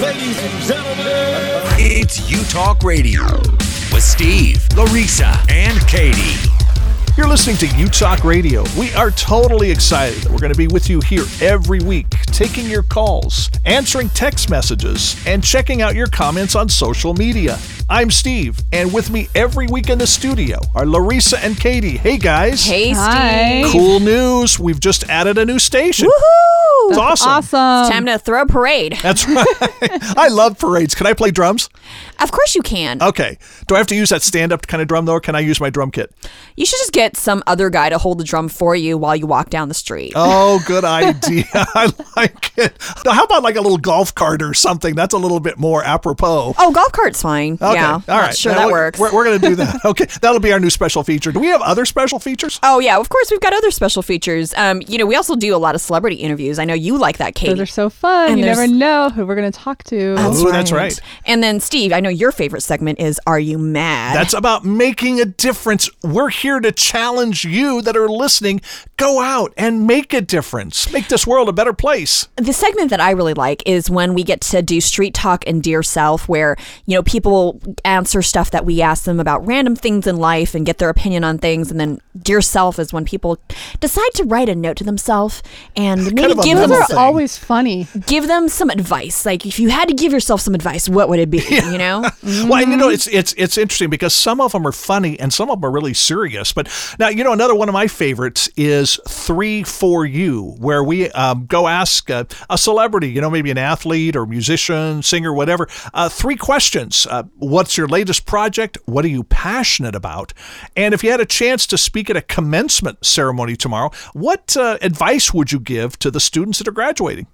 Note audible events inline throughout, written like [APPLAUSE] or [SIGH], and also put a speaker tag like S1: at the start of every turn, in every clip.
S1: Ladies and gentlemen,
S2: It's U Talk Radio with Steve, Larissa, and Kati.
S3: You're listening to U Talk Radio. We are totally excited that we're going to be with you here every week, taking your calls, answering text messages, and checking out your comments on social media. I'm Steve, and with me every week in the studio are Larissa and Kati. Hey guys.
S4: Hey,
S5: Hi.
S4: Steve.
S3: Cool news. We've just added a new station.
S4: Woohoo!
S3: It's awesome.
S5: Awesome.
S4: Time to throw a parade.
S3: That's right. [LAUGHS] I love parades. Can I play drums?
S4: Of course you can.
S3: Okay. Do I have to use that stand up kind of drum though, or can I use my drum kit?
S4: You should just get some other guy to hold the drum for you while you walk down the street.
S3: Oh, good [LAUGHS] idea. I like it. Now, how about like a little golf cart or something? That's a little bit more apropos.
S4: Oh, golf cart's fine.
S3: Okay.
S4: Yeah.
S3: All
S4: not
S3: right.
S4: Sure,
S3: Now,
S4: that
S3: we-
S4: works.
S3: We're, we're going to do that. [LAUGHS] Okay. That'll be our new special feature. Do we have other special features?
S4: Oh yeah, of course we've got other special features. Um, you know, we also do a lot of celebrity interviews. I know you like that, Kati.
S5: Those are so fun.
S4: And
S5: you never know who we're going to talk to.
S3: Oh, that's right.
S4: And then Steve, I know your favorite segment is "Are You Mad?"
S3: That's about making a difference. We're here to challenge you that are listening. Go out and make a difference. Make this world a better place.
S4: the segment that I really like is when we get to do street talk and dear self, where you know people answer stuff that we ask them about random things in life and get their opinion on things, and then dear self is when people decide to write a note to themselves and maybe
S3: of
S4: give them
S5: Those
S3: thing.
S5: are always funny.
S4: give them some advice. Like if you had to give yourself some advice, what would it be? You know, [LAUGHS]
S3: Well, and you know, it's it's it's interesting because some of them are funny and some of them are really serious. But now, you know, another one of my favorites is three for you, where we um, go ask a, a celebrity, you know, maybe an athlete or musician, singer, whatever, uh, three questions: uh, What's your latest project? What are you passionate about? And if you had a chance to speak at a commencement ceremony tomorrow, what uh, advice would you give to the students that are graduating?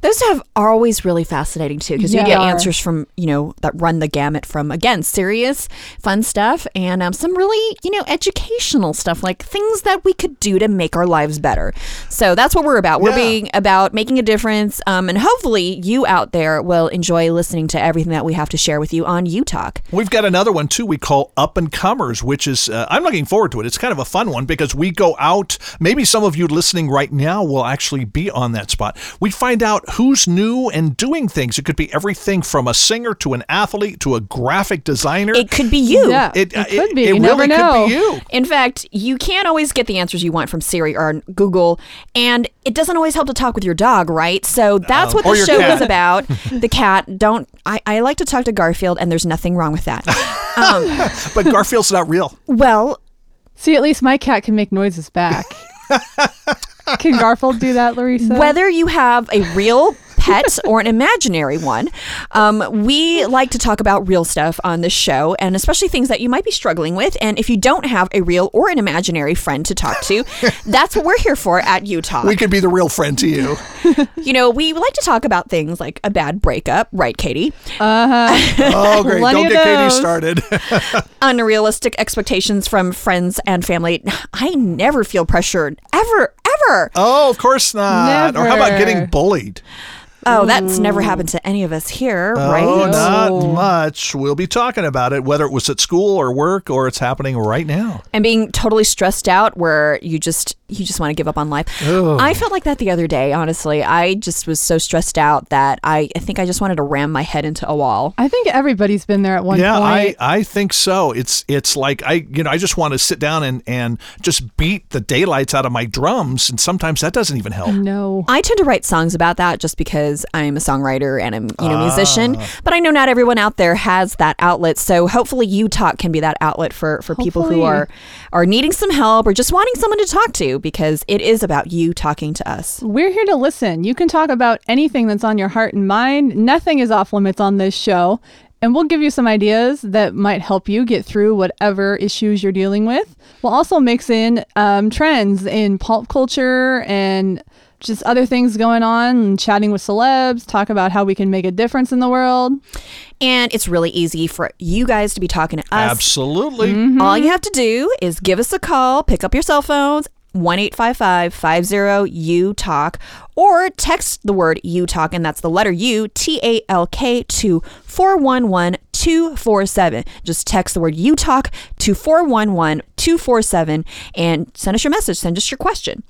S4: Those have are always really fascinating too because
S5: Yeah,
S4: you get answers from you know that run the gamut from again serious, fun stuff and um, some really you know educational stuff like things that we could do to make our lives better. So that's what we're about. We're
S3: Yeah.
S4: being about making a difference, um, and hopefully you out there will enjoy listening to everything that we have to share with you on U Talk.
S3: We've got another one too. We call Up and Comers, which is uh, I'm looking forward to it. It's kind of a fun one because we go out. Maybe some of you listening right now will actually be on that spot. We find out who's new and doing things. It could be everything from a singer to an athlete to a graphic designer.
S4: It could be you.
S5: Yeah,
S3: It,
S5: it,
S3: uh,
S5: could be.
S3: It
S5: you
S3: really
S5: never know.
S3: could be you.
S4: In fact, you can't always get the answers you want from Siri or Google, and it doesn't always help to talk with your dog, right? So that's what the show
S3: cat.
S4: is about. [LAUGHS] the cat. Don't I, I like to talk to Garfield, and there's nothing wrong with that. Um, [LAUGHS]
S3: But Garfield's not real.
S4: well,
S5: See, at least my cat can make noises back. [LAUGHS] can Garfield do that, Larissa?
S4: whether you have a real pet [LAUGHS] or an imaginary one, um, we like to talk about real stuff on this show, and especially things that you might be struggling with. And if you don't have a real or an imaginary friend to talk to, [LAUGHS] that's what we're here for at U Talk.
S3: We could be the real friend to you. [LAUGHS]
S4: You know, we like to talk about things like a bad breakup, right, Kati? Uh-huh.
S3: oh, great. Don't get
S5: Kati
S3: started.
S4: Unrealistic expectations from friends and family. I never feel pressured, ever, ever.
S3: oh, of course not. Or how about getting bullied?
S4: Oh, that's never happened to any of us here, oh, right?
S3: Oh, not much. We'll be talking about it, whether it was at school or work or it's happening right now.
S4: and being totally stressed out where you just you just want to give up on life. I felt like that the other day, honestly. I just was so stressed out that I, I think I just wanted to ram my head into a wall.
S5: I think everybody's been there at one time.
S3: yeah,
S5: point.
S3: I, I think so. It's it's like I you know I just want to sit down and and just beat the daylights out of my drums, and sometimes that doesn't even help.
S5: no.
S4: I tend to write songs about that just because I'm a songwriter and I'm, you know, a musician.
S3: Ah.
S4: But I know not everyone out there has that outlet. So hopefully U Talk can be that outlet for, for people who are are needing some help or just wanting someone to talk to because it is about you talking to us.
S5: We're here to listen. You can talk about anything that's on your heart and mind. Nothing is off limits on this show. And we'll give you some ideas that might help you get through whatever issues you're dealing with. We'll also mix in um, trends in pulp culture and just other things going on and chatting with celebs, talk about how we can make a difference in the world.
S4: And it's really easy for you guys to be talking to us.
S3: Absolutely.
S5: Mm-hmm.
S4: All you have to do is give us a call, pick up your cell phones, 1 855 50 U Talk, or text the word U Talk, and that's the letter U, T A L K, to 411 247. Just text the word U Talk to 411 247 and send us your message, send us your question.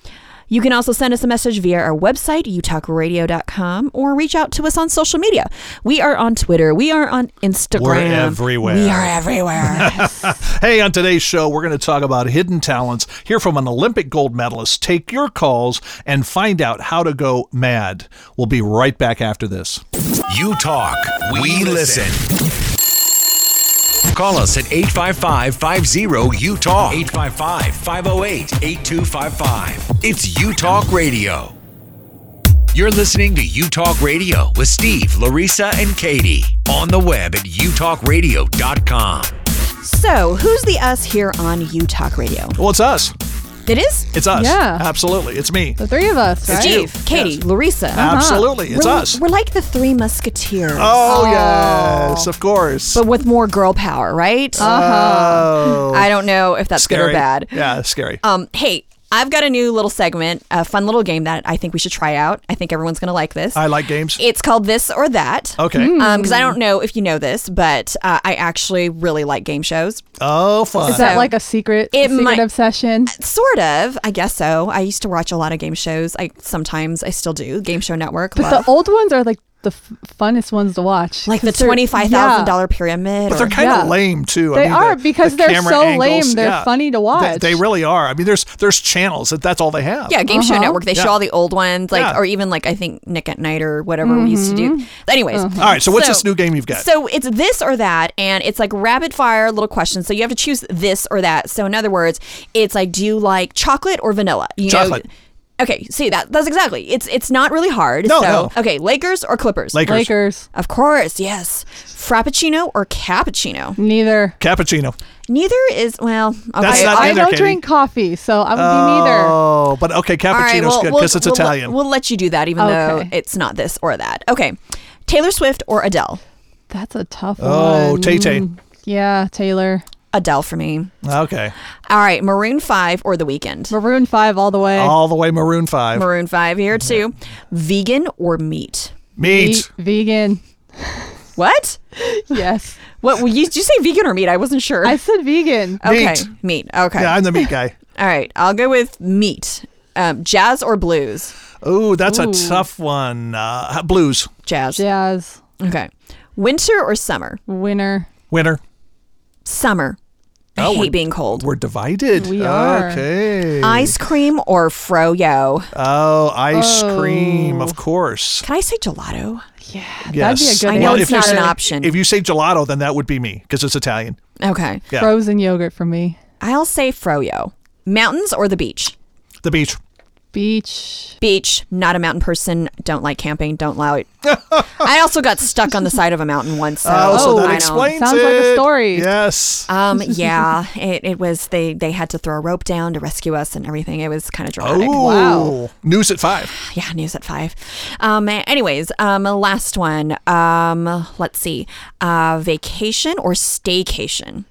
S4: You can also send us a message via our website, utalkradio.com, or reach out to us on social media. We are on Twitter. We are on Instagram.
S3: We're everywhere.
S4: We are everywhere. [LAUGHS]
S3: Hey, on today's show, we're going to talk about hidden talents, hear from an Olympic gold medalist, take your calls, and find out how to go mad. We'll be right back after this.
S2: You talk, we listen. Call us at 855 50 U Talk. 855 508 8255. It's U Talk Radio. You're listening to U Talk Radio with Steve, Larissa, and Kati on the web at utalkradio.com.
S4: so, who's the us here on U Talk Radio?
S3: Well, it's us.
S4: It is
S3: It's us.
S5: Yeah.
S3: Absolutely. It's me.
S5: The three of us, right?
S4: Steve, Kati,
S3: Yes.
S4: Larissa.
S3: Absolutely. It's
S4: we're,
S3: us.
S4: We're like the three musketeers.
S3: Oh, yes. Of course.
S4: But with more girl power, right? Uh huh.
S3: Oh.
S4: I don't know if that's
S3: scary.
S4: good or bad.
S3: Yeah, scary.
S4: Um, hey, I've got a new little segment, a fun little game that I think we should try out. I think everyone's going to like this.
S3: I like games.
S4: it's called This or That.
S3: Okay.
S4: Because I don't know if you know this, but uh, I actually really like game shows.
S3: Oh, fun.
S5: Is that
S4: So-
S5: like a secret,
S4: It
S5: a secret
S4: might-
S5: obsession?
S4: Sort of, I guess so. I used to watch a lot of game shows. I sometimes I still do. Game Show Network.
S5: But
S4: love.
S5: the old ones are like the f- funnest ones to watch.
S4: like the twenty five thousand
S5: yeah.
S4: dollar pyramid.
S3: But they're kind of
S5: Yeah.
S3: lame too. I
S5: They
S3: mean,
S5: are,
S3: the-
S5: because
S3: the
S5: they're so
S3: angles,
S5: lame, they're
S3: yeah.
S5: funny to watch.
S3: They, really are. I mean, there's there's channels that that's all they have.
S4: Yeah, Game Show
S5: Uh-huh.
S4: Network. They
S3: Yeah.
S4: show all the old ones, like
S3: Yeah.
S4: or even like I think Nick at Nite or whatever we used to do. Anyways,
S3: All right. So what's this new game you've got?
S4: So it's this or that, and it's like rapid fire little questions. So you have to choose this or that. So in other words, it's like, do you like chocolate or vanilla? You
S3: Chocolate.
S4: Know, okay, see that that's exactly. It's it's not really hard.
S3: No,
S4: so,
S3: no.
S4: Okay, Lakers or Clippers?
S3: Lakers.
S5: Lakers.
S4: Of course, yes. Frappuccino or cappuccino?
S5: Neither.
S3: Cappuccino.
S4: Neither is well. Okay.
S3: That's
S5: I,
S3: not
S5: I
S3: either,
S5: don't
S3: Kati.
S5: drink coffee, so I would be neither.
S3: Oh, but okay,
S4: All right,
S3: cappuccino's
S4: well,
S3: good
S4: we'll-
S3: because it's
S4: we'll,
S3: Italian.
S4: We'll let you do that, even
S5: Okay.
S4: though it's not this or that. Okay, Taylor Swift or Adele?
S5: That's a tough
S3: Oh,
S5: one.
S3: Tay-Tay.
S5: Mm, Yeah, Taylor.
S4: Adele for me.
S3: okay,
S4: All right, Maroon Five or The Weeknd?
S5: Maroon 5 all the way.
S3: all the way Maroon Five.
S4: Maroon 5 here too. Vegan or meat?
S3: Meat.
S5: Ve- vegan.
S4: What? [LAUGHS]
S5: Yes.
S4: What well, you, did you say vegan or meat? I wasn't sure.
S5: I said vegan.
S4: okay,
S3: Meat.
S4: meat. Okay.
S3: Yeah, I'm the meat guy. [LAUGHS]
S4: All right, I'll go with meat. Um, jazz or blues?
S3: Oh, that's
S5: Ooh.
S3: a tough one. Uh, blues.
S4: Jazz.
S5: Jazz.
S4: Okay. Winter or summer?
S5: Winter.
S3: Winter.
S4: Summer. I
S3: Oh,
S4: hate being cold.
S3: We're divided.
S5: We are.
S3: Okay.
S4: Ice cream or froyo?
S3: Oh, ice
S5: Oh.
S3: cream, of course.
S4: Can I say gelato?
S5: Yeah.
S3: Yes.
S5: That'd be a good
S4: I know
S5: one.
S4: it's
S3: if you
S4: not an option.
S3: If you say gelato, then that would be me because it's Italian.
S4: Okay.
S3: Yeah.
S5: Frozen yogurt for me.
S4: I'll say froyo. Mountains or the beach?
S3: The beach.
S5: Beach.
S4: Beach. Not a mountain person. Don't like camping. Don't allow it. [LAUGHS] I also got stuck on the side of a mountain once. So
S3: Oh, so that
S4: I
S3: explains
S5: Sounds like a story.
S3: Yes.
S4: Um, [LAUGHS] yeah, it, it was they they had to throw a rope down to rescue us and everything. It was kind of dramatic.
S3: Oh,
S5: Wow.
S3: News at five.
S4: Yeah, news at five. Um, anyways, um, last one. Um, let's see, uh, vacation or staycation?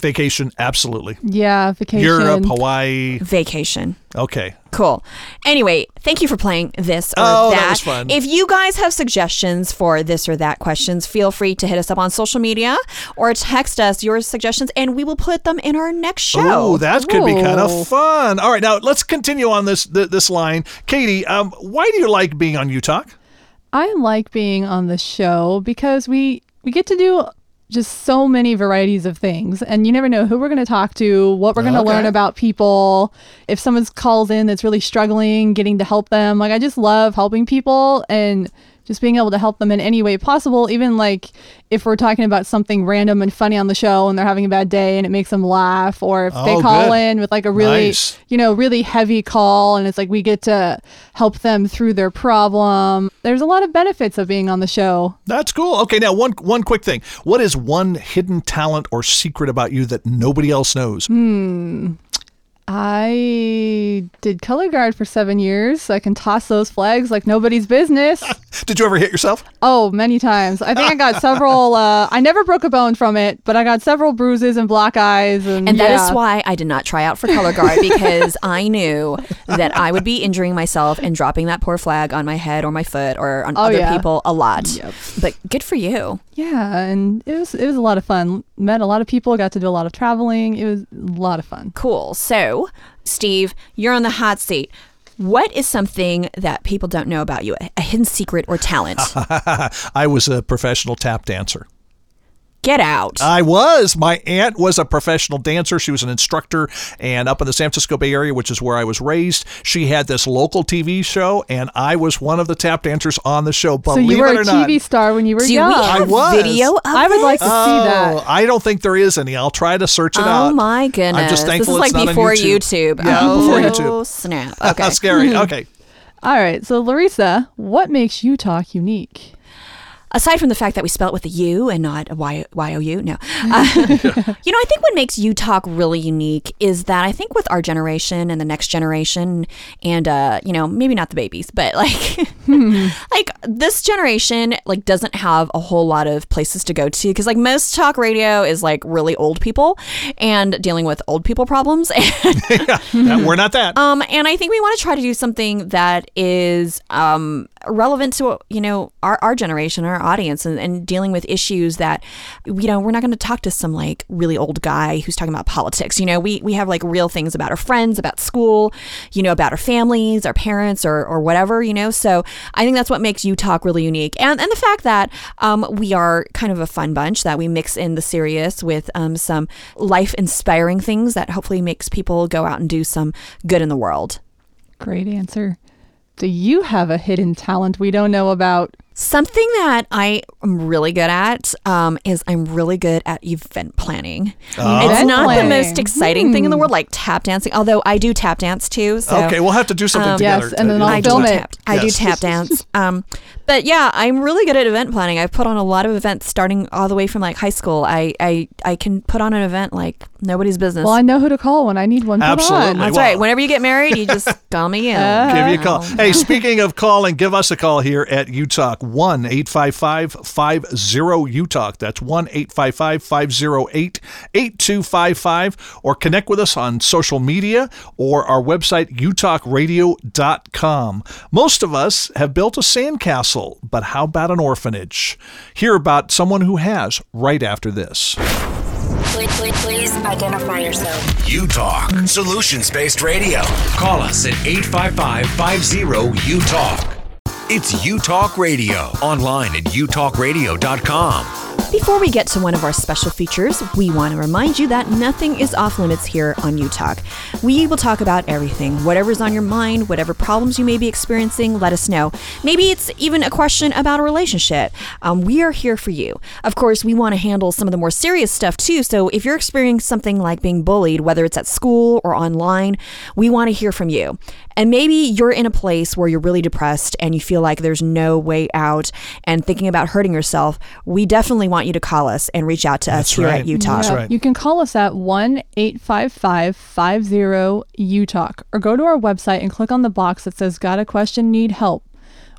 S3: Vacation, absolutely.
S5: Yeah, vacation.
S3: Europe, Hawaii.
S4: Vacation.
S3: Okay.
S4: Cool. Anyway, thank you for playing this or
S3: Oh,
S4: that.
S3: that was fun.
S4: If you guys have suggestions for this or that questions, feel free to hit us up on social media or text us your suggestions and we will put them in our next show.
S3: Oh, that could be kind of fun. All right, now let's continue on this th- this line. Kati, um, why do you like being on U Talk?
S5: I like being on the show because we we get to do just so many varieties of things and you never know who we're going to talk to, what we're going to
S3: Okay.
S5: learn about people. If someone's called in that's really struggling, getting to help them. Like I just love helping people and just being able to help them in any way possible, even like if we're talking about something random and funny on the show and they're having a bad day and it makes them laugh, or if
S3: Oh,
S5: they call
S3: good.
S5: in with like a really,
S3: Nice.
S5: you know, really heavy call and it's like we get to help them through their problem. There's a lot of benefits of being on the show.
S3: That's cool. Okay, now one one quick thing. What is one hidden talent or secret about you that nobody else knows?
S5: Hmm. I did color guard for seven years, so I can toss those flags like nobody's business. [LAUGHS]
S3: Did you ever hit yourself?
S5: Oh, many times. I think I got several. [LAUGHS] Uh, I never broke a bone from it, but I got several bruises and black eyes, and,
S4: And that is
S5: yeah.
S4: why I did not try out for color guard because [LAUGHS] I knew that I would be injuring myself and dropping that poor flag on my head or my foot or on
S5: Oh,
S4: other
S5: yeah.
S4: people a lot.
S5: Yep.
S4: But good for you.
S5: Yeah, and it was it was a lot of fun. Met a lot of people. Got to do a lot of traveling. It was a lot of fun.
S4: Cool. So, Steve, you're on the hot seat. What is something that people don't know about you, a, hidden secret or talent? [LAUGHS]
S3: I was a professional tap dancer.
S4: Get out.
S3: I was. My aunt was a professional dancer. She was an instructor, and up in the San Francisco Bay Area, which is where I was raised, she had this local TV show, and I was one of the tap dancers on the show.
S5: Believe So
S3: Believe
S5: you were
S3: it
S5: a
S3: or not.
S5: TV star when you were
S4: Do
S5: young.
S4: we
S3: I was.
S4: video of
S5: I would like to
S4: this?
S5: see
S3: Oh,
S5: that.
S3: I don't think there is any. I'll try to search it
S4: Oh
S3: out.
S4: Oh, my goodness.
S3: I'm just thankful
S4: this is
S3: it's
S4: like
S3: not on
S4: before
S3: YouTube.
S4: YouTube.
S3: Yeah,
S4: oh,
S3: before YouTube.
S4: snap. [LAUGHS] Okay.
S3: Scary. [LAUGHS] Okay.
S5: All right. So, Larissa, what makes U Talk unique?
S4: Aside from the fact that we spell it with a U and not a Y Y O U, no. Uh, [LAUGHS] you know, I think what makes U Talk really unique is that I think with our generation and the next generation, and uh, you know, maybe not the babies, but like, [LAUGHS] like this generation like doesn't have a whole lot of places to go to because like most talk radio is like really old people and dealing with old people problems and [LAUGHS]
S3: Yeah, we're not that.
S4: um, and I think we want to try to do something that is um, relevant to you know our, our generation, our audience, and, and dealing with issues that you know we're not going to talk to some like really old guy who's talking about politics. You know, we we have like real things about our friends, about school, you know, about our families, our parents, or or whatever. You know, so I think that's what makes U Talk really unique, and and the fact that um, we are kind of a fun bunch that we mix in the serious with um, some life inspiring things that hopefully makes people go out and do some good in the world.
S5: Great answer. Do you have a hidden talent we don't know about?
S4: Something that I am really good at um, is I'm really good at event planning. It's
S5: Event
S4: not the most exciting thing in the world, like tap dancing. Although I do tap dance too. So
S3: okay, we'll have to do something
S4: um,
S3: together.
S5: Yes, and then I'll
S4: I
S5: film
S4: do
S5: it.
S4: tap. I do tap dance. Um, but yeah, I'm really good at event planning. I've put on a lot of events starting all the way from like high school. I I, I can put on an event like nobody's business.
S5: Well, I know who to call when I need one put
S3: Absolutely.
S5: on.
S4: That's
S3: Well-
S4: right. Whenever you get married, you just [LAUGHS] call me in.
S3: Give you a call. Hey, speaking of calling, give us a call here at UTalk 1 855 50 UTalk. That's 1 855 508 8255. Or connect with us on social media or our website, utalkradio.com. Most of us have built a sandcastle, but how about an orphanage? Hear about someone who has right after this.
S1: Please, please, please identify yourself.
S2: U Talk, solutions based radio. Call us at 855 50 U Talk. It's U Talk Radio, online at utalkradio.com.
S4: Before we get to one of our special features, we want to remind you that nothing is off limits here on U Talk. We will talk about everything, whatever's on your mind, whatever problems you may be experiencing, let us know. Maybe it's even a question about a relationship. Um, we are here for you. Of course, we want to handle some of the more serious stuff too. So if you're experiencing something like being bullied, whether it's at school or online, we want to hear from you. And maybe you're in a place where you're really depressed and you feel like there's no way out and thinking about hurting yourself. We definitely want you to call us and reach out to us
S3: That's
S4: here
S3: right.
S4: at U
S3: Talk.
S5: Yeah,
S3: right.
S5: You can call us at 1 855 50 UTalk or go to our website and click on the box that says Got a Question, Need Help.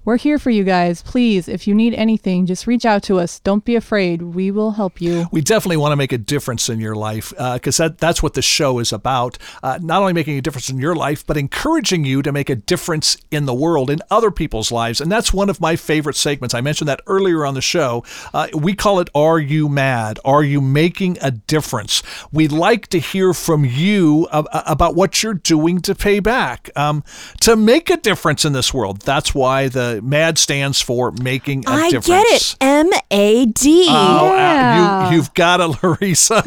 S5: We're here for you guys. Please, if you need anything, just reach out to us. Don't be afraid. We will help you.
S3: we definitely want to make a difference in your life because that, that's what the show is about. Uh, not only making a difference in your life, but encouraging you to make a difference in the world, in other people's lives. And that's one of my favorite segments. I mentioned that earlier on the show. Uh, we call it Are You Mad? Are You Making a Difference? We'd like to hear from you ab- about what you're doing to pay back, um, to make a difference in this world. That's why the MAD stands for making a
S4: I
S3: difference.
S4: I get it. M A D.
S3: Oh, uh, you, you've got it, [LAUGHS] Larissa.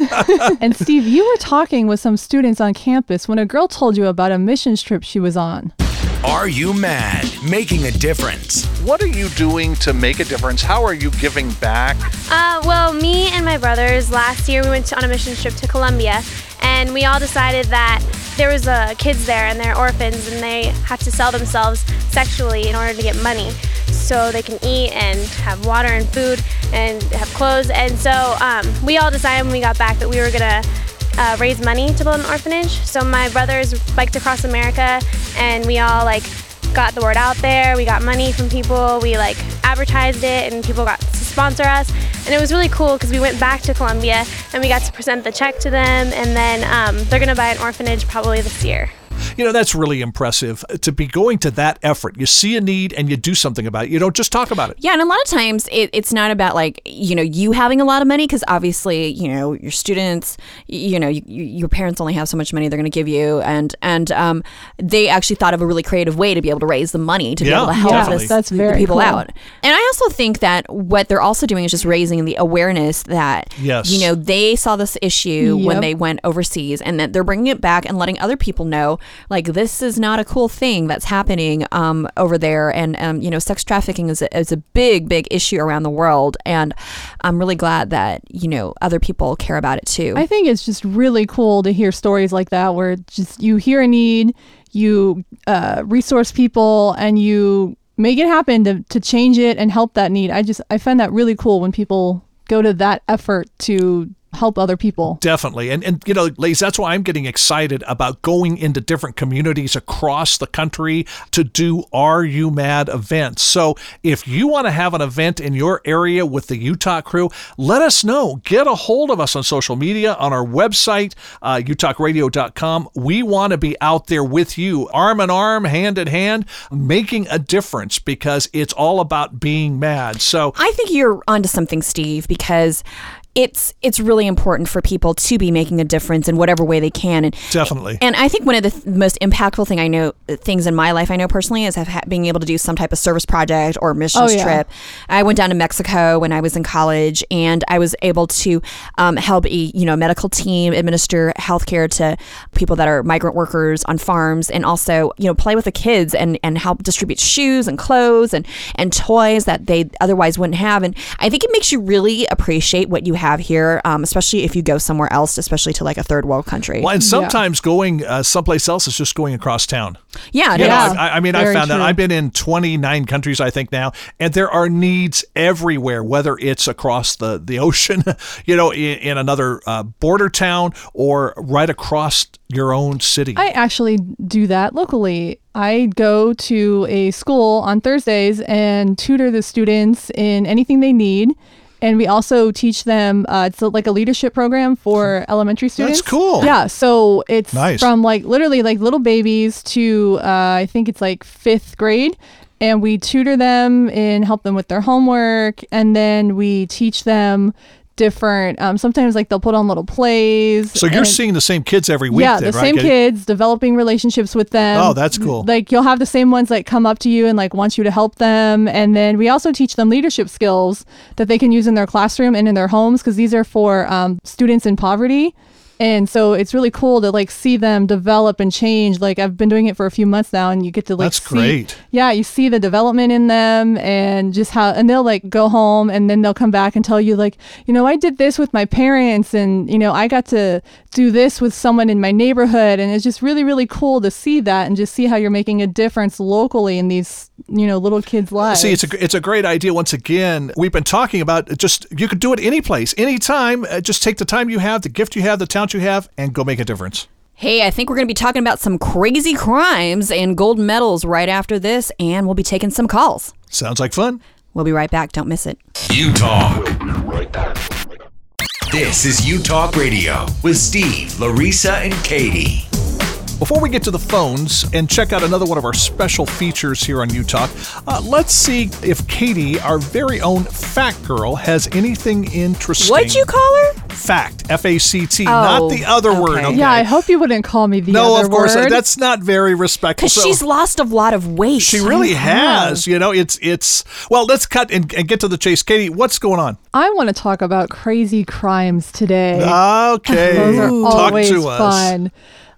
S3: [LAUGHS]
S5: and Steve, you were talking with some students on campus when a girl told you about a missions trip she was on.
S2: Are you mad? Making a difference.
S3: What are you doing to make a difference? How are you giving back?
S6: Uh, well, me and my brothers last year we went on a mission trip to Colombia, and we all decided that there was uh, kids there and they're orphans and they have to sell themselves sexually in order to get money, so they can eat and have water and food and have clothes. And so um, we all decided when we got back that we were gonna uh, raise money to build an orphanage. So my brothers biked across America, and we all like got the word out there. We got money from people. We like advertised it, and people got to sponsor us. And it was really cool because we went back to Colombia and we got to present the check to them, and then um, they're gonna buy an orphanage probably this year.
S3: You know, that's really impressive to be going to that effort. You see a need and you do something about it. You don't just talk about it.
S4: Yeah, and a lot of times it, it's not about like you know you having a lot of money because obviously you know your students, you know you, you- your parents only have so much money they're going to give you, and and um, they actually thought of a really creative way to be able to raise the money to be able to help
S3: definitely.
S4: this,
S5: That's
S4: the
S5: very
S4: people
S5: cool.
S4: out. And I also think that what they're also doing is just raising the awareness that
S3: Yes.
S4: you know they saw this issue when they went overseas, and that they're bringing it back and letting other people know like this is not a cool thing that's happening um, over there, and um, you know sex trafficking is a, is a big big issue around the world, and I'm really glad that you know other people care about it too.
S5: I think it's just really cool to hear stories like that where just you hear a need, you uh, resource people, and you make it happen to, to change it and help that need. I just I find that really cool when people go to that effort to help other people.
S3: Definitely. And, and you know, ladies, that's why I'm getting excited about going into different communities across the country to do Are You Mad events. So if you want to have an event in your area with the U Talk crew, let us know. Get a hold of us on social media, on our website, uh, utalkradio.com. We want to be out there with you, arm in arm, hand in hand, making a difference because it's all about being mad. So
S4: I think you're onto something, Steve, because it's it's really important for people to be making a difference in whatever way they can. And
S3: definitely.
S4: and I think one of the th- most impactful thing I know things in my life I know personally is have ha- being able to do some type of service project or missions
S5: Oh, yeah.
S4: trip. I went down to Mexico when I was in college, and I was able to um, help a you know medical team administer healthcare to people that are migrant workers on farms, and also you know play with the kids and and help distribute shoes and clothes and and toys that they otherwise wouldn't have. And I think it makes you really appreciate what you have here, um, especially if you go somewhere else, especially to like a third world country.
S3: Well, and sometimes going uh, someplace else is just going across town.
S4: Yeah, it
S3: You know.
S5: Yeah,
S3: I, I mean, I
S5: very
S3: found that. I've been in 29 countries, I think now, and there are needs everywhere, whether it's across the, the ocean, [LAUGHS] you know, in, in another uh, border town or right across your own city.
S5: I actually do that locally. I go to a school on Thursdays and tutor the students in anything they need. And we also teach them, uh, it's like a leadership program for elementary students.
S3: That's cool.
S5: Yeah. So it's
S3: Nice.
S5: from like literally like little babies to, uh, I think it's like fifth grade. And we tutor them and help them with their homework. And then we teach them different, um, sometimes like they'll put on little plays.
S3: so you're seeing the same kids every week,
S5: yeah,
S3: then,
S5: the
S3: right?
S5: same kids, developing relationships with them.
S3: Oh, that's cool.
S5: Like you'll have the same ones like come up to you and like want you to help them, and then we also teach them leadership skills that they can use in their classroom and in their homes because these are for um, students in poverty. And so it's really cool to like see them develop and change. Like I've been doing it for a few months now, and you get to like
S3: That's
S5: see-
S3: great.
S5: yeah, you see the development in them and just how, and they'll like go home and then they'll come back and tell you, like, you know, I did this with my parents and, you know, I got to do this with someone in my neighborhood. And it's just really, really cool to see that and just see how you're making a difference locally in these, you know, little kids' lives.
S3: See, it's a it's a great idea. Once again, we've been talking about just you could do it any place, anytime. Uh, just take the time you have, the gift you have, the talent you have, and go make a difference.
S4: Hey, I think we're going to be talking about some crazy crimes and gold medals right after this, and we'll be taking some calls.
S3: Sounds like fun.
S4: We'll be right back. Don't miss it.
S2: U Talk. This is U Talk Radio with Steve, Larissa, and Kati.
S3: Before we get to the phones and check out another one of our special features here on U Talk, uh, let's see if Kati, our very own fat girl, has anything interesting.
S4: What'd you call her?
S3: Fact, F A C T,
S4: Oh,
S3: not the other word.
S4: okay.
S3: Okay.
S5: yeah, I hope you wouldn't call me the
S3: no,
S5: other
S3: of course
S5: word.
S3: that's not very respectful.
S4: Because
S3: So-
S4: she's lost a lot of weight.
S3: she really has. You know, it's it's well. Let's cut and, and get to the chase. Kati, what's going on?
S5: I want to talk about crazy crimes today.
S3: Okay,
S5: Those are
S3: talk
S5: always
S3: to us.
S5: fun.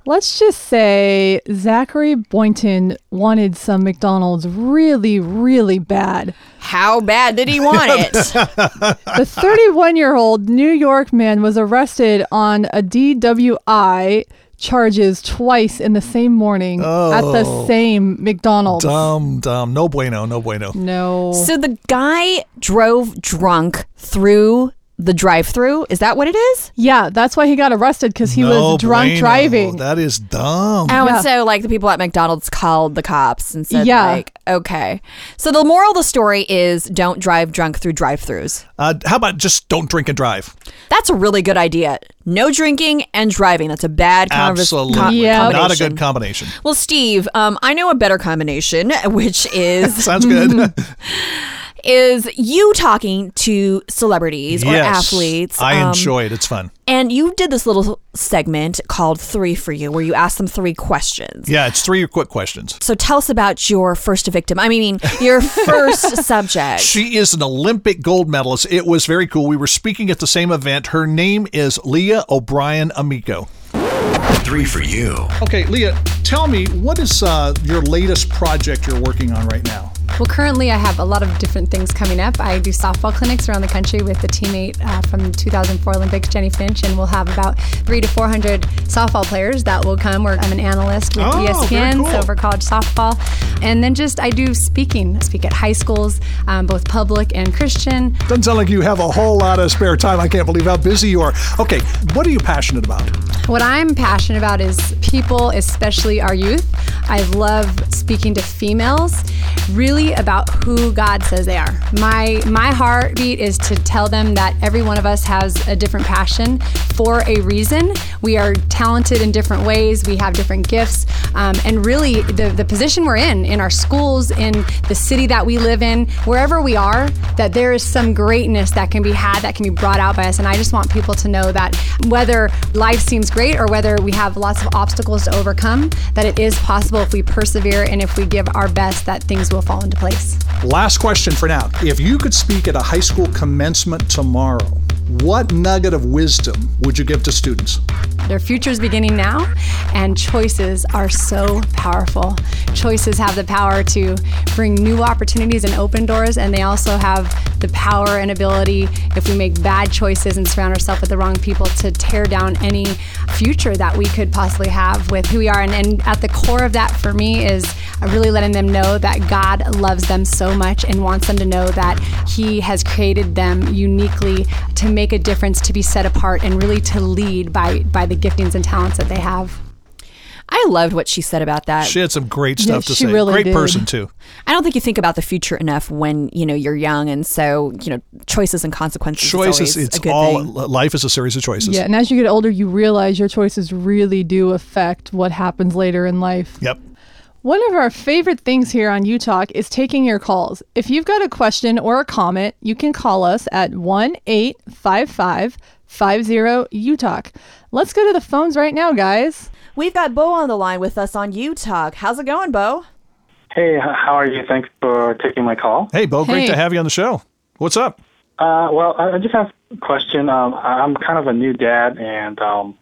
S5: Let's just say Zachary Boynton wanted some McDonald's really, really bad.
S4: How bad did he want it? [LAUGHS]
S5: The 31 year old New York man was arrested on a DWI charges twice in the same morning at the oh. same McDonald's.
S3: Dumb, dumb. No bueno, no bueno.
S5: No.
S4: so the guy drove drunk through the drive-through. Is that what it is?
S5: Yeah, that's why he got arrested because he
S3: No
S5: was drunk
S3: bueno.
S5: driving.
S3: That is dumb.
S4: Oh,
S5: Yeah.
S4: and so like the people at McDonald's called the cops and said
S5: Yeah.
S4: like, okay. So the moral of the story is don't drive drunk through drive-throughs.
S3: Uh, how about just don't drink and drive?
S4: That's a really good idea. No drinking and driving. That's a bad convers-
S3: Absolutely.
S4: co-
S5: Yeah.
S3: Not a
S4: combination.
S3: good combination.
S4: Well, Steve, um, I know a better combination, [LAUGHS] which is [LAUGHS]
S3: Sounds good. [LAUGHS]
S4: is you talking to celebrities or
S3: yes.
S4: athletes.
S3: I
S4: um,
S3: enjoy it. It's fun.
S4: And you did this little segment called Three for You, where you asked them three questions.
S3: Yeah, it's three quick questions.
S4: So tell us about your first victim. I mean, your [LAUGHS] first subject.
S3: She is an Olympic gold medalist. It was very cool. We were speaking at the same event. Her name is Leah O'Brien Amico.
S2: Three for you.
S3: Okay, Leah, tell me, what is uh, your latest project you're working on right now?
S7: Well, currently I have a lot of different things coming up. I do softball clinics around the country with a teammate uh, from 2004 Olympics, Jennie Finch, and we'll have about three to 400 softball players that will come. Where I'm an analyst with
S3: Oh,
S7: ESPN,
S3: cool.
S7: so for college softball, and then just I do speaking. I speak at high schools, um, both public and Christian.
S3: Doesn't sound like you have a whole lot of spare time. I can't believe how busy you are. Okay, what are you passionate about?
S7: What I'm passionate about is people, especially our youth. I love speaking to females, really about who God says they are. My my heartbeat is to tell them that every one of us has a different passion for a reason. We are talented in different ways. We have different gifts, um, and really the the position we're in, in our schools, in the city that we live in, wherever we are, that there is some greatness that can be had, that can be brought out by us. And I just want people to know that whether life seems great or whether we have lots of obstacles to overcome, that it is possible if we persevere and if we give our best, that things will fall into place.
S3: Last question for now. If you could speak at a high school commencement tomorrow, what nugget of wisdom would you give to students?
S7: Their future is beginning now, and choices are so powerful. Choices have the power to bring new opportunities and open doors, and they also have the power and ability, if we make bad choices and surround ourselves with the wrong people, to tear down any future that we could possibly have with who we are. And, and at the core of that for me is uh, really letting them know that God loves them so much and wants them to know that He has created them uniquely to make a difference, to be set apart, and really to lead by by the giftings and talents that they have.
S4: I loved what she said about that.
S3: She had some great stuff to
S5: she
S3: say.
S5: really
S3: great
S5: did.
S3: person too.
S4: I don't think you think about the future enough when you know you're young, and so you know choices and consequences.
S3: Choices.
S4: Is
S3: It's
S4: a good
S3: all
S4: thing.
S3: life is a series of choices.
S5: Yeah, and as you get older, you realize your choices really do affect what happens later in life.
S3: Yep.
S5: One of our favorite things here on U Talk is taking your calls. If you've got a question or a comment, you can call us at 1 855 50 U Talk. Let's go to the phones right now, guys.
S4: We've got Bo on the line with us on U Talk. How's it going, Bo?
S8: Hey, how are you? Thanks for taking my call.
S3: Hey, Bo, great
S5: Hey.
S3: to have you on the show. What's up?
S8: Uh, well, I I just have a question. Um, I- I'm kind of a new dad, and um,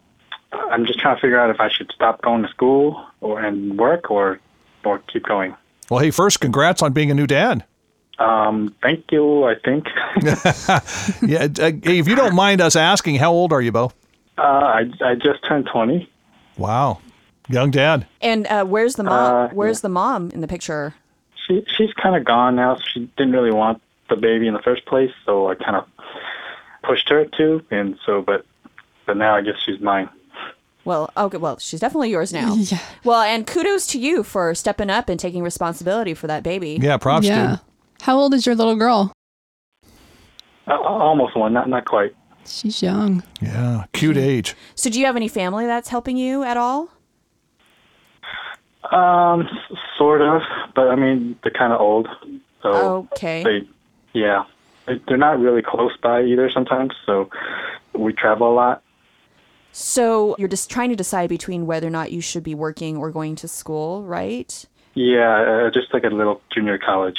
S8: I'm just trying to figure out if I should stop going to school or and work or or keep going.
S3: Well, hey, first, congrats on being a new dad.
S8: Um, thank you. I think [LAUGHS]
S3: Yeah, uh, if you don't mind us asking, how old are you, Bo?
S8: uh, I I just turned 20.
S3: Wow, young dad.
S4: And uh, where's the mom?
S8: Uh,
S4: where's the mom in the picture?
S8: She she's kind of gone now. She didn't really want the baby in the first place, so I kind of pushed her to, and so but but now I guess she's mine.
S4: Well, okay, well, she's definitely yours now. [LAUGHS]
S5: Yeah.
S4: Well, and kudos to you for stepping up and taking responsibility for that baby.
S3: Yeah, props,
S5: yeah.
S3: dude.
S5: How old is your little girl?
S8: Uh, almost one, not not quite.
S5: She's young.
S3: Yeah, cute age.
S4: So, do you have any family that's helping you at all?
S8: Um, s- sort of, but I mean they're kind of old, so
S4: Okay.
S8: they, yeah, They- they're not really close by either sometimes. So we travel a lot.
S4: So, you're just trying to decide between whether or not you should be working or going to school, right?
S8: Yeah, uh, just like a little junior college.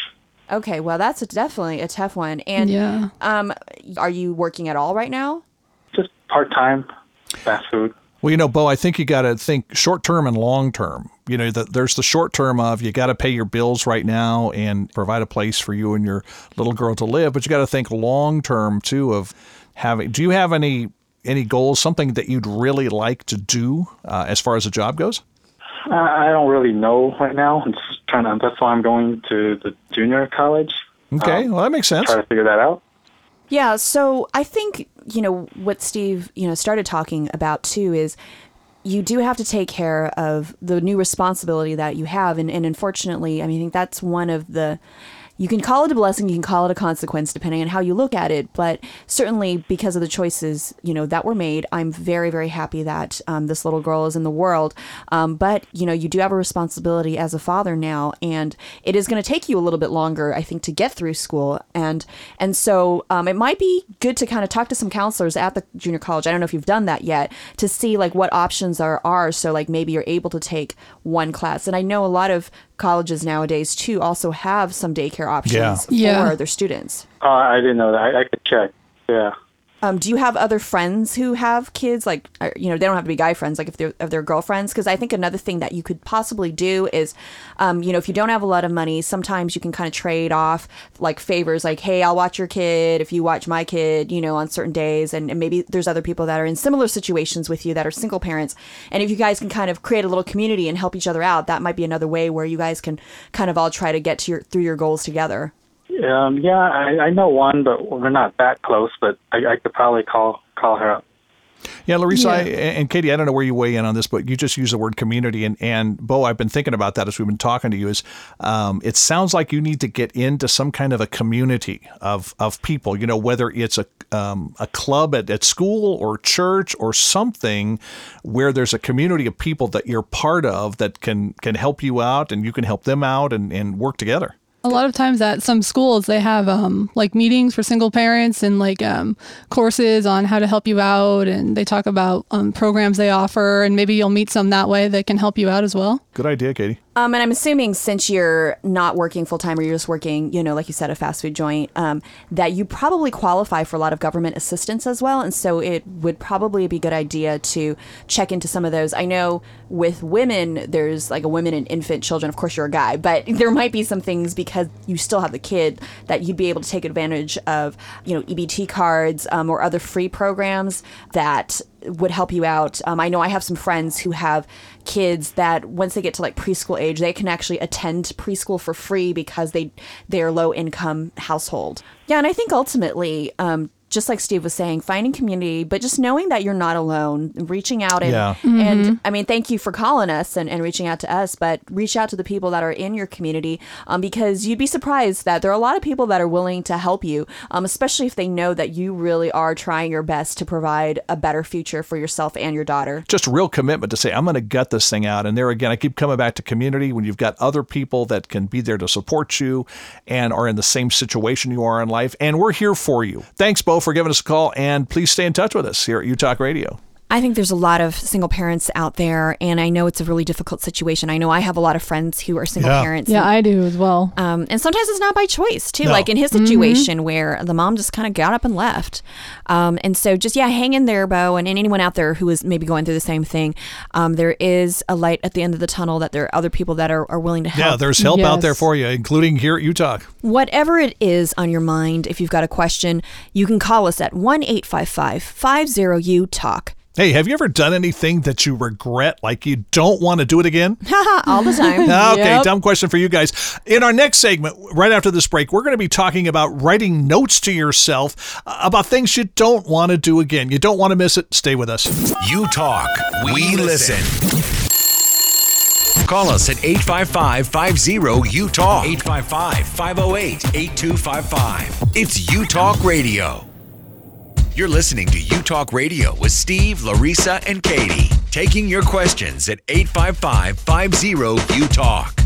S4: Okay, well, that's a, definitely a tough one. And
S5: Yeah.
S4: um, are you working at all right now?
S8: Just part time, fast food.
S3: Well, you know, Bo, I think you got to think short term and long term. You know, that there's the short term of you got to pay your bills right now and provide a place for you and your little girl to live, but you got to think long term too of having. Do you have any any goals? Something that you'd really like to do uh, as far as a job goes?
S8: I I don't really know right now. I'm just trying to. That's why I'm going to the junior college.
S3: Okay,
S8: Um,
S3: well that makes sense.
S8: Try to figure that out.
S4: Yeah, so I think, you know, what Steve, you know, started talking about too is you do have to take care of the new responsibility that you have and, and unfortunately, I mean, I think that's one of the you can call it a blessing, you can call it a consequence, depending on how you look at it. But certainly, because of the choices you know that were made, I'm very, very happy that um, this little girl is in the world. Um, but you know, you do have a responsibility as a father now, and it is going to take you a little bit longer, I think, to get through school. And and so um, it might be good to kind of talk to some counselors at the junior college. I don't know if you've done that yet to see like what options are are. So like maybe you're able to take one class. And I know a lot of colleges nowadays too also have some daycare options
S5: Yeah.
S4: for their students.
S8: Oh, I didn't know that. I, I could check. Yeah.
S4: Um, do you have other friends who have kids? Like, uh, you know, they don't have to be guy friends. Like, if they're if they're girlfriends, because I think another thing that you could possibly do is, um, you know, if you don't have a lot of money, sometimes you can kind of trade off like favors. Like, hey, I'll watch your kid if you watch my kid, you know, on certain days, and, and maybe there's other people that are in similar situations with you that are single parents, and if you guys can kind of create a little community and help each other out, that might be another way where you guys can kind of all try to get to your through your goals together.
S8: Um, yeah, I, I know one, but we're not that close. But I, I could probably call call her up.
S3: Yeah, Larissa I, and Kati, I don't know where you weigh in on this, but you just use the word community. And, and Bo, I've been thinking about that as we've been talking to you. Is um, it sounds like you need to get into some kind of a community of, of people, you know, whether it's a, um, a club at, at school or church or something where there's a community of people that you're part of that can, can help you out and you can help them out and, and work together.
S5: A lot of times at some schools, they have um, like meetings for single parents and like um, courses on how to help you out. And they talk about um, programs they offer. And maybe you'll meet some that way that can help you out as well.
S3: Good idea, Kati.
S4: Um, and I'm assuming since you're not working full time or you're just working, you know, like you said, a fast food joint, um, that you probably qualify for a lot of government assistance as well. And so it would probably be a good idea to check into some of those. I know with women, there's like a women and infant children. Of course, you're a guy, but [LAUGHS] there might be some things because you still have the kid that you'd be able to take advantage of, you know, EBT cards um, or other free programs that would help you out. Um, I know I have some friends who have kids that once they get to like preschool age, they can actually attend preschool for free because they they're low income household. Yeah, and I think ultimately, um, just like Steve was saying, finding community, but just knowing that you're not alone, reaching out and
S3: Yeah.
S4: and I mean, thank you for calling us and, and reaching out to us, but reach out to the people that are in your community um, because you'd be surprised that there are a lot of people that are willing to help you, um, especially if they know that you really are trying your best to provide a better future for yourself and your daughter.
S3: just real commitment to say i'm going to gut this thing out and there again i keep coming back to community when you've got other people that can be there to support you and are in the same situation you are in life and we're here for you thanks for giving us a call and please stay in touch with us here at utalk radio
S4: I think there's a lot of single parents out there, and I know it's a really difficult situation. I know I have a lot of friends who are single
S3: Yeah.
S4: parents.
S5: Yeah,
S4: and-
S5: I do as well.
S4: Um, and sometimes it's not by choice too.
S3: No.
S4: Like in his situation where the mom just kind of got up and left. Um, and so just yeah, hang in there, Bo, and anyone out there who is maybe going through the same thing. Um, there is a light at the end of the tunnel that there are other people that are, are willing to help.
S3: yeah there's help out there for you including here at utalk
S4: Whatever it is on your mind, if you've got a question, you can call us at one eight five five five zero U talk.
S3: Hey have you ever done anything that you regret like you don't want to do it again [LAUGHS]
S4: All the time. [LAUGHS]
S3: Okay,
S5: Yep.
S3: dumb question for you guys. In our next segment, right after this break, we're going to be talking about writing notes to yourself uh, about things you don't want to do again. You don't want to miss it. Stay with us.
S2: You talk, we listen. Call us at 855 50 U Talk. 855 508 8255. It's U Talk Radio. You're listening to U Talk Radio with Steve, Larissa, and Kati. Taking your questions at 855 50 U Talk.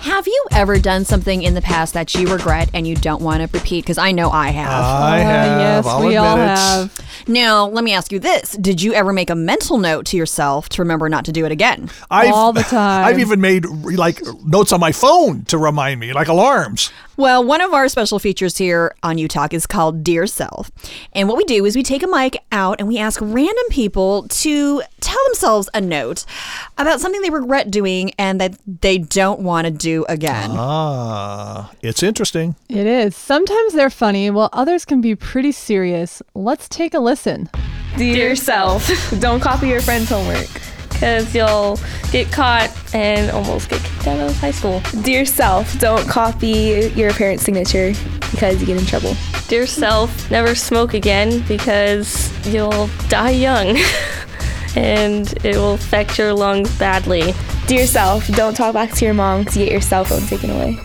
S4: Have you ever done something in the past that you regret and you don't want to repeat? Because I know I have.
S3: I
S5: Uh,
S3: have.
S5: yes,
S3: I'll
S5: we all
S3: it.
S5: have.
S4: Now, let me ask you this. Did you ever make a mental note to yourself to remember not to do it again?
S3: I've,
S5: All the time. [LAUGHS]
S3: I've even made like notes on my phone to remind me, like alarms.
S4: Well, one of our special features here on U Talk is called Dear Self. And what we do is we take a mic out and we ask random people to tell themselves a note about something they regret doing and that they don't want to do again.
S3: Ah, it's interesting.
S5: It is. Sometimes they're funny, while others can be pretty serious. Let's take a listen.
S9: Dear self, don't copy your friend's homework. Because you'll get caught and almost get kicked out of high school.
S10: Dear self, don't copy your parents' signature because you get in trouble.
S9: Dear self, never smoke again because you'll die young [LAUGHS] and it will affect your lungs badly.
S10: Dear self, don't talk back to your mom because you get your cell phone taken away.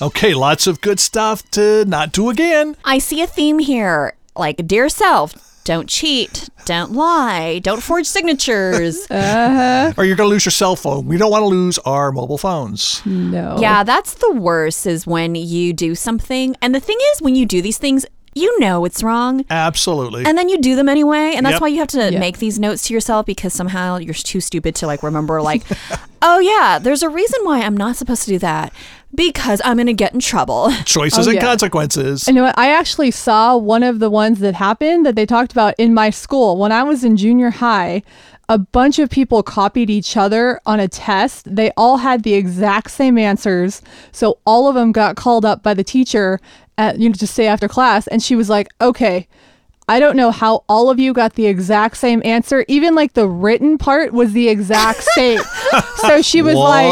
S3: Okay, lots of good stuff to not do again.
S4: I see a theme here. Like, dear self, don't cheat, don't lie, don't forge signatures. [LAUGHS] uh-huh.
S3: Or you're going to lose your cell phone. We don't want to lose our mobile phones.
S5: No.
S4: Yeah, that's the worst is when you do something. And the thing is, when you do these things, you know it's wrong.
S3: Absolutely.
S4: And then you do them anyway. And that's
S3: Yep.
S4: why you have to
S5: Yeah.
S4: make these notes to yourself because somehow you're too stupid to like remember, like, [LAUGHS] oh, yeah, there's a reason why I'm not supposed to do that because I'm going to get in trouble. [LAUGHS]
S3: Choices
S5: Oh,
S3: and
S5: yeah.
S3: consequences.
S5: You know what? I actually saw one of the ones that happened that they talked about in my school. When I was in junior high, a bunch of people copied each other on a test. They all had the exact same answers. So all of them got called up by the teacher at, you know, to stay after class. And she was like, okay, I don't know how all of you got the exact same answer. Even like the written part was the exact [LAUGHS] same. so she was like,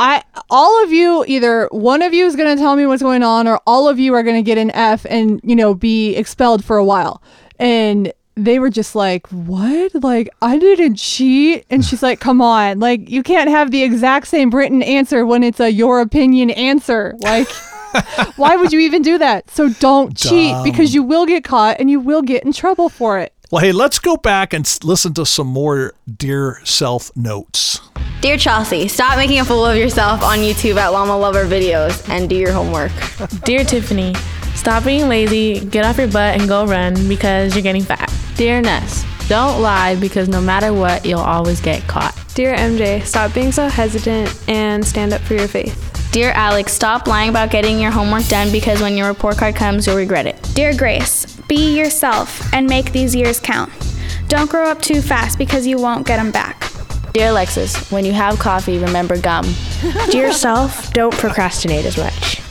S5: I all of you either one of you is going to tell me what's going on or all of you are going to get an F and you know be expelled for a while. And they were just like, "What? Like I didn't cheat." And she's like, "Come on. Like you can't have the exact same written answer when it's a your opinion answer. Like [LAUGHS] [LAUGHS] why would you even do that? So don't cheat because you will get caught and you will get in trouble for it."
S3: Well, hey, let's go back and listen to some more Dear Self notes.
S11: Dear Chelsea, stop making a fool of yourself on YouTube at Llama Lover videos and do your homework. [LAUGHS]
S12: Dear Tiffany, stop being lazy, get off your butt and go run because you're getting fat.
S13: Dear Ness, don't lie because no matter what, you'll always get caught.
S14: Dear MJ, stop being so hesitant and stand up for your faith.
S11: Dear Alex, stop lying about getting your homework done because when your report card comes, you'll regret it.
S15: Dear Grace, be yourself and make these years count. Don't grow up too fast because you won't get them back.
S13: Dear Alexis, when you have coffee, remember gum. [LAUGHS]
S16: Dear self, don't procrastinate as much.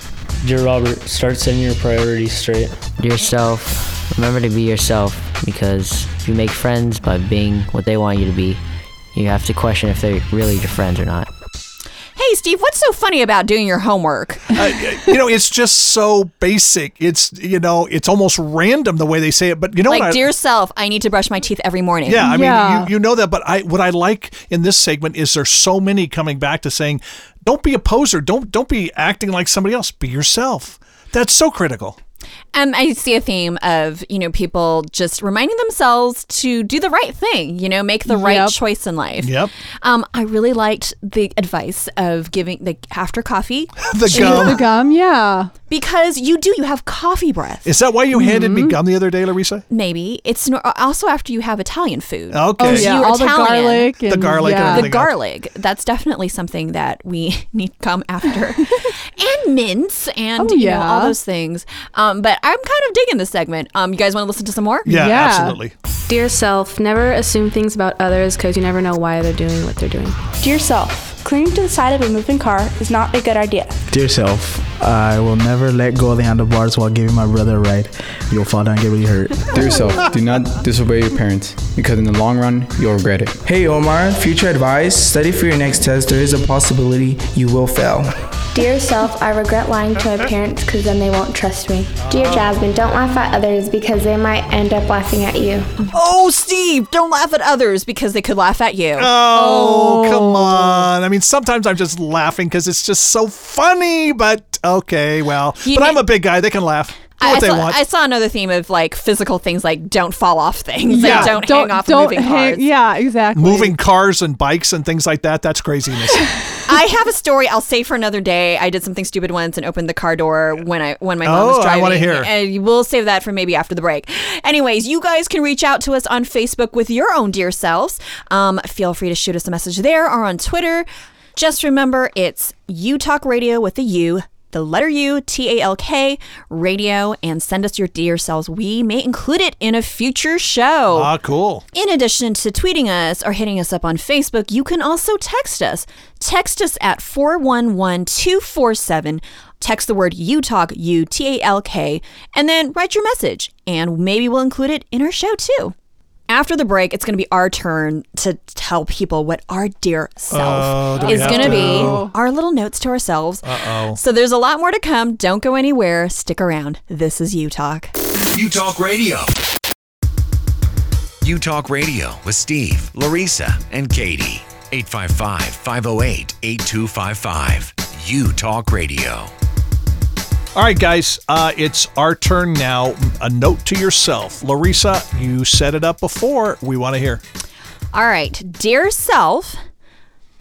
S17: Dear Robert, start setting your priorities straight.
S18: Dear self, remember to be yourself because if you make friends by being what they want you to be, you have to question if they're really your friends or not.
S4: Hey, Steve, what's so funny about doing your homework? [LAUGHS]
S3: Uh, you know, it's just so basic. It's, you know, it's almost random the way they say it. But you know
S4: like,
S3: what? I,
S4: dear self, I need to brush my teeth every morning.
S3: Yeah, I mean, you, you know that, but I what I like in this segment is there's so many coming back to saying, don't be a poser, don't don't be acting like somebody else, be yourself. That's so critical.
S4: Um, I see a theme of you know people just reminding themselves to do the right thing, you know, make the right choice in life.
S3: Yep.
S4: Um, I really liked the advice of giving the after coffee [LAUGHS]
S3: The gum.
S5: the gum, yeah.
S4: because you do you have coffee breath.
S3: Is that why you handed
S5: Mm-hmm.
S3: me gum the other day, Larissa?
S4: Maybe it's no, also after you have Italian food.
S3: Okay.
S5: Oh, yeah,
S4: you're
S5: all the
S4: Italian.
S5: garlic
S3: The garlic
S5: yeah.
S3: everything.
S4: the garlic. That's definitely something that we [LAUGHS] need to come after, [LAUGHS] and mints and
S5: Oh,
S4: you know all those things. Um, but I'm kind of digging this segment. Um, you guys want to listen to some more?
S3: Yeah,
S5: Yeah.
S3: absolutely.
S14: Dear self, never assume things about others because you never know why they're doing what they're doing.
S16: Dear self, clinging to the side of a moving car is not a good idea.
S19: Dear self, I will never let go of the handlebars while giving my brother a ride. You'll fall down and get really hurt.
S20: Dear self, do not disobey your parents because in the long run, you'll regret it.
S21: Hey Omar, future advice study for your next test. There is a possibility you will fail.
S22: Dear self, I regret lying to my parents because then they won't trust me. Dear Jasmine, don't laugh at others because they might end up laughing at you.
S4: Oh, Steve, don't laugh at others because they could laugh at you.
S3: Oh, come on. I mean, sometimes I'm just laughing because it's just so funny, but okay, well.
S4: You
S3: but I'm a big guy. They can laugh. Do
S4: I,
S3: what
S4: I
S3: they
S4: saw,
S3: want.
S4: I saw another theme of like physical things like don't fall off things.
S3: Yeah.
S4: Like, don't,
S5: don't
S4: hang off
S5: don't
S4: moving
S5: hang,
S4: cars.
S5: Yeah, exactly.
S3: Moving cars and bikes and things like that. That's craziness. [LAUGHS]
S4: I have a story I'll save for another day. I did something stupid once and opened the car door when I when my mom
S3: Oh,
S4: was
S3: I
S4: driving.
S3: wanna hear.
S4: And we'll save that for maybe after the break. Anyways, you guys can reach out to us on Facebook with your own dear selves. Um, feel free to shoot us a message there or on Twitter. Just remember, it's U Talk Radio with the U, the letter U, T A L K, radio, and send us your dear selves. We may include it in a future show.
S3: ah, cool.
S4: In addition to tweeting us or hitting us up on Facebook, you can also text us. Text us at 411-247. Text the word U Talk, U T A L K, and then write your message, and maybe we'll include it in our show too. After the break, it's going to be our turn to tell people what our dear
S3: Oh,
S4: self
S3: do
S4: is going to
S3: to?
S4: be. Our little notes to ourselves.
S3: Uh-oh.
S4: So there's a lot more to come. Don't go anywhere. Stick around. This is U Talk.
S2: U Talk Radio. U Talk Radio with Steve, Larissa, and Kati. 855 508 8255. U Talk Radio.
S3: All right, guys, uh, it's our turn now. A note to yourself. Larissa, you set it up before. We want to hear.
S4: All right. Dear self,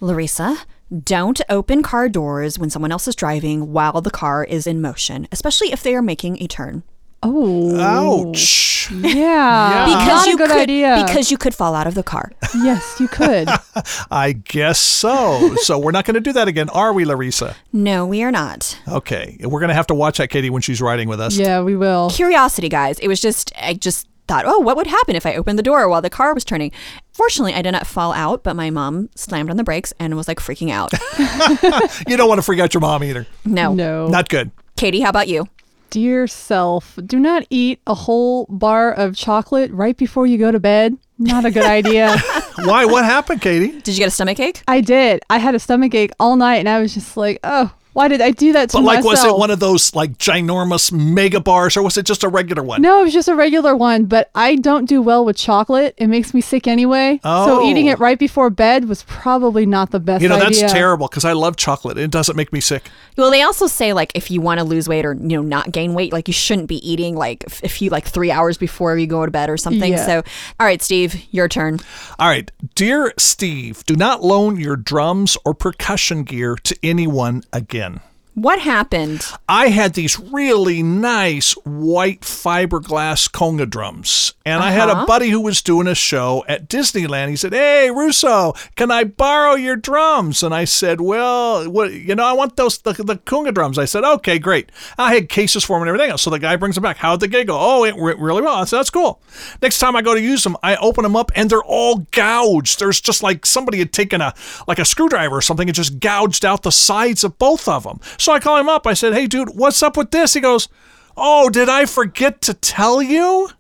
S4: Larissa, don't open car doors when someone else is driving while the car is in motion, especially if they are making a turn.
S5: Oh.
S3: Ouch.
S5: Yeah.
S4: Because
S5: Not a
S4: you
S5: good
S4: could,
S5: idea.
S4: Because you could fall out of the car.
S5: yes, you could. [LAUGHS]
S3: I guess so. so we're not going to do that again, are we, Larissa?
S4: No, we are not.
S3: Okay. We're going to have to watch that, Kati, when she's riding with us.
S5: yeah, we will.
S4: Curiosity, guys. It was just, I just thought, oh, what would happen if I opened the door while the car was turning? Fortunately, I did not fall out, but my mom slammed on the brakes and was like freaking out. [LAUGHS]
S3: You don't want to freak out your mom either.
S4: No.
S5: No.
S3: Not good.
S4: Kati, how about you?
S5: Dear self, do not eat a whole bar of chocolate right before you go to bed. Not a good idea. [LAUGHS]
S3: Why? What happened, Kati?
S4: Did you get a stomach ache?
S5: I did. I had a stomach ache all night and I was just like, oh, why did I do that to
S3: But like,
S5: myself?
S3: was it one of those like ginormous mega bars, or was it just a regular one?
S5: No, it was just a regular one, but I don't do well with chocolate. It makes me sick anyway.
S3: Oh.
S5: So eating it right before bed was probably not the best
S3: You know,
S5: idea.
S3: that's terrible because I love chocolate. It doesn't make me sick.
S4: Well, they also say like if you want to lose weight or you know not gain weight, like you shouldn't be eating like f- if you like three hours before you go to bed or something.
S5: Yeah.
S4: So, all right, Steve, your turn.
S3: All right. Dear Steve, do not loan your drums or percussion gear to anyone again again.
S4: What happened?
S3: I had these really nice white fiberglass conga drums. And I had a
S4: Uh-huh.
S3: buddy who was doing a show at Disneyland. He said, Hey, Russo, can I borrow your drums? And I said, Well, what, you know, I want those, the, the conga drums. I said, Okay, great. I had cases for them and everything else. So the guy brings them back. How'd the gig go? Oh, it went really well. I said, That's cool. Next time I go to use them, I open them up and they're all gouged. There's just like somebody had taken a, like a screwdriver or something and just gouged out the sides of both of them. So I call him up. I said, Hey, dude, what's up with this? He goes, Oh, did I forget to tell you?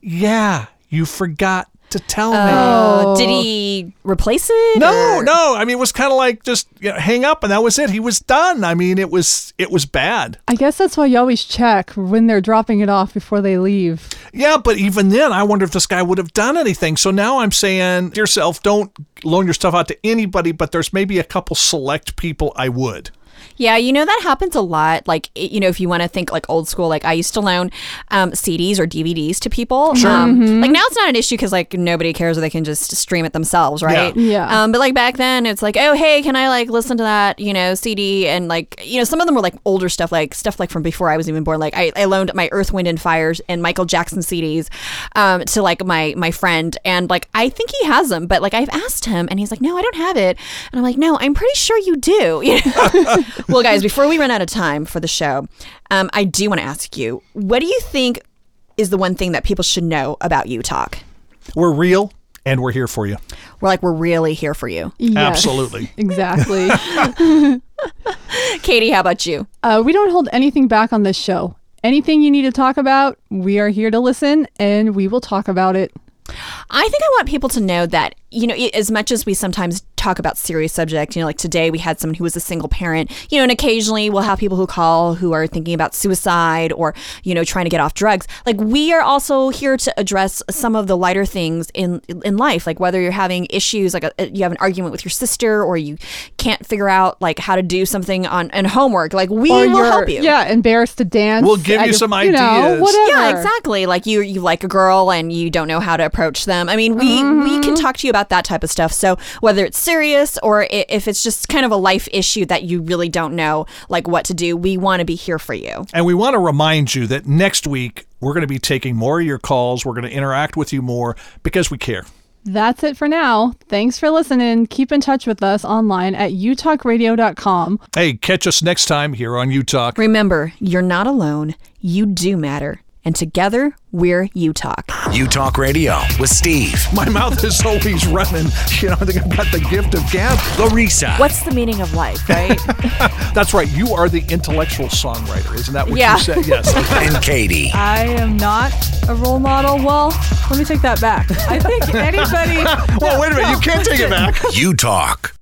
S3: Yeah, you forgot to tell me.
S4: Oh, did he replace it?
S3: No,
S4: or-
S3: no. I mean, it was kind of like just you know, hang up, and that was it. He was done. I mean, it was it was bad.
S5: I guess that's why you always check when they're dropping it off before they leave.
S3: Yeah, but even then, I wonder if this guy would have done anything. So now I'm saying to yourself, don't loan your stuff out to anybody. But there's maybe a couple select people I would.
S4: Yeah, you know that happens a lot. Like you know, if you want to think like old school, like I used to loan um, CDs or DVDs to people.
S3: Sure.
S4: Um, Like now it's not an issue because like nobody cares or they can just stream it themselves, right?
S5: Yeah. Yeah.
S4: Um, but like back then, it's like, oh hey, can I like listen to that you know CD and like you know some of them were like older stuff, like stuff like from before I was even born. Like I, I loaned my Earth, Wind and Fires and Michael Jackson CDs um, to like my my friend, and like I think he has them, but like I've asked him and he's like, no, I don't have it, and I'm like, no, I'm pretty sure you do. [LAUGHS] You know? [LAUGHS] well, guys, before we run out of time for the show, um, I do want to ask you, what do you think is the one thing that people should know about U Talk?
S3: We're real, and we're here for you.
S4: We're like, we're really here for you.
S5: Yes,
S3: Absolutely. [LAUGHS]
S5: Exactly. [LAUGHS]
S4: Kati, how about you?
S5: uh, we don't hold anything back on this show. Anything you need to talk about, we are here to listen and we will talk about it.
S4: I think I want people to know that, you know, as much as we sometimes talk about serious subjects, you know, like today we had someone who was a single parent, you know, and occasionally we'll have people who call who are thinking about suicide or, you know, trying to get off drugs. Like we are also here to address some of the lighter things in in life, like whether you're having issues, like a, you have an argument with your sister or you can't figure out like how to do something on and homework. Like we
S5: or
S4: will
S5: you're,
S4: help you.
S5: Yeah, embarrassed to dance.
S3: We'll give you
S5: your-
S3: some
S5: you know,
S3: ideas.
S5: whatever.
S4: Yeah, exactly. Like you you like a girl and you don't know how to approach them. I mean, we we can mm-hmm. talk to you about that type of stuff. So whether it's serious or if it's just kind of a life issue that you really don't know like what to do, we want to be here for you.
S3: And we want to remind you that next week we're going to be taking more of your calls. We're going to interact with you more because we care.
S5: That's it for now. Thanks for listening. Keep in touch with us online at utalkradio.com.
S3: Hey, catch us next time here on U Talk.
S4: Remember, you're not alone. You do matter. And together, we're U Talk.
S2: U Talk Radio with Steve,
S3: My mouth is always running. You know, I think I've got the gift of gab.
S2: Larissa,
S4: What's the meaning of life, right? [LAUGHS]
S3: That's right. You are the intellectual songwriter, isn't that what
S4: Yeah.
S3: you said? Yes. [LAUGHS]
S2: and Kati.
S5: I am not A role model? Well, let me take that back. I think [LAUGHS] anybody.
S3: well, wait a minute. You can't take it back.
S2: U Talk.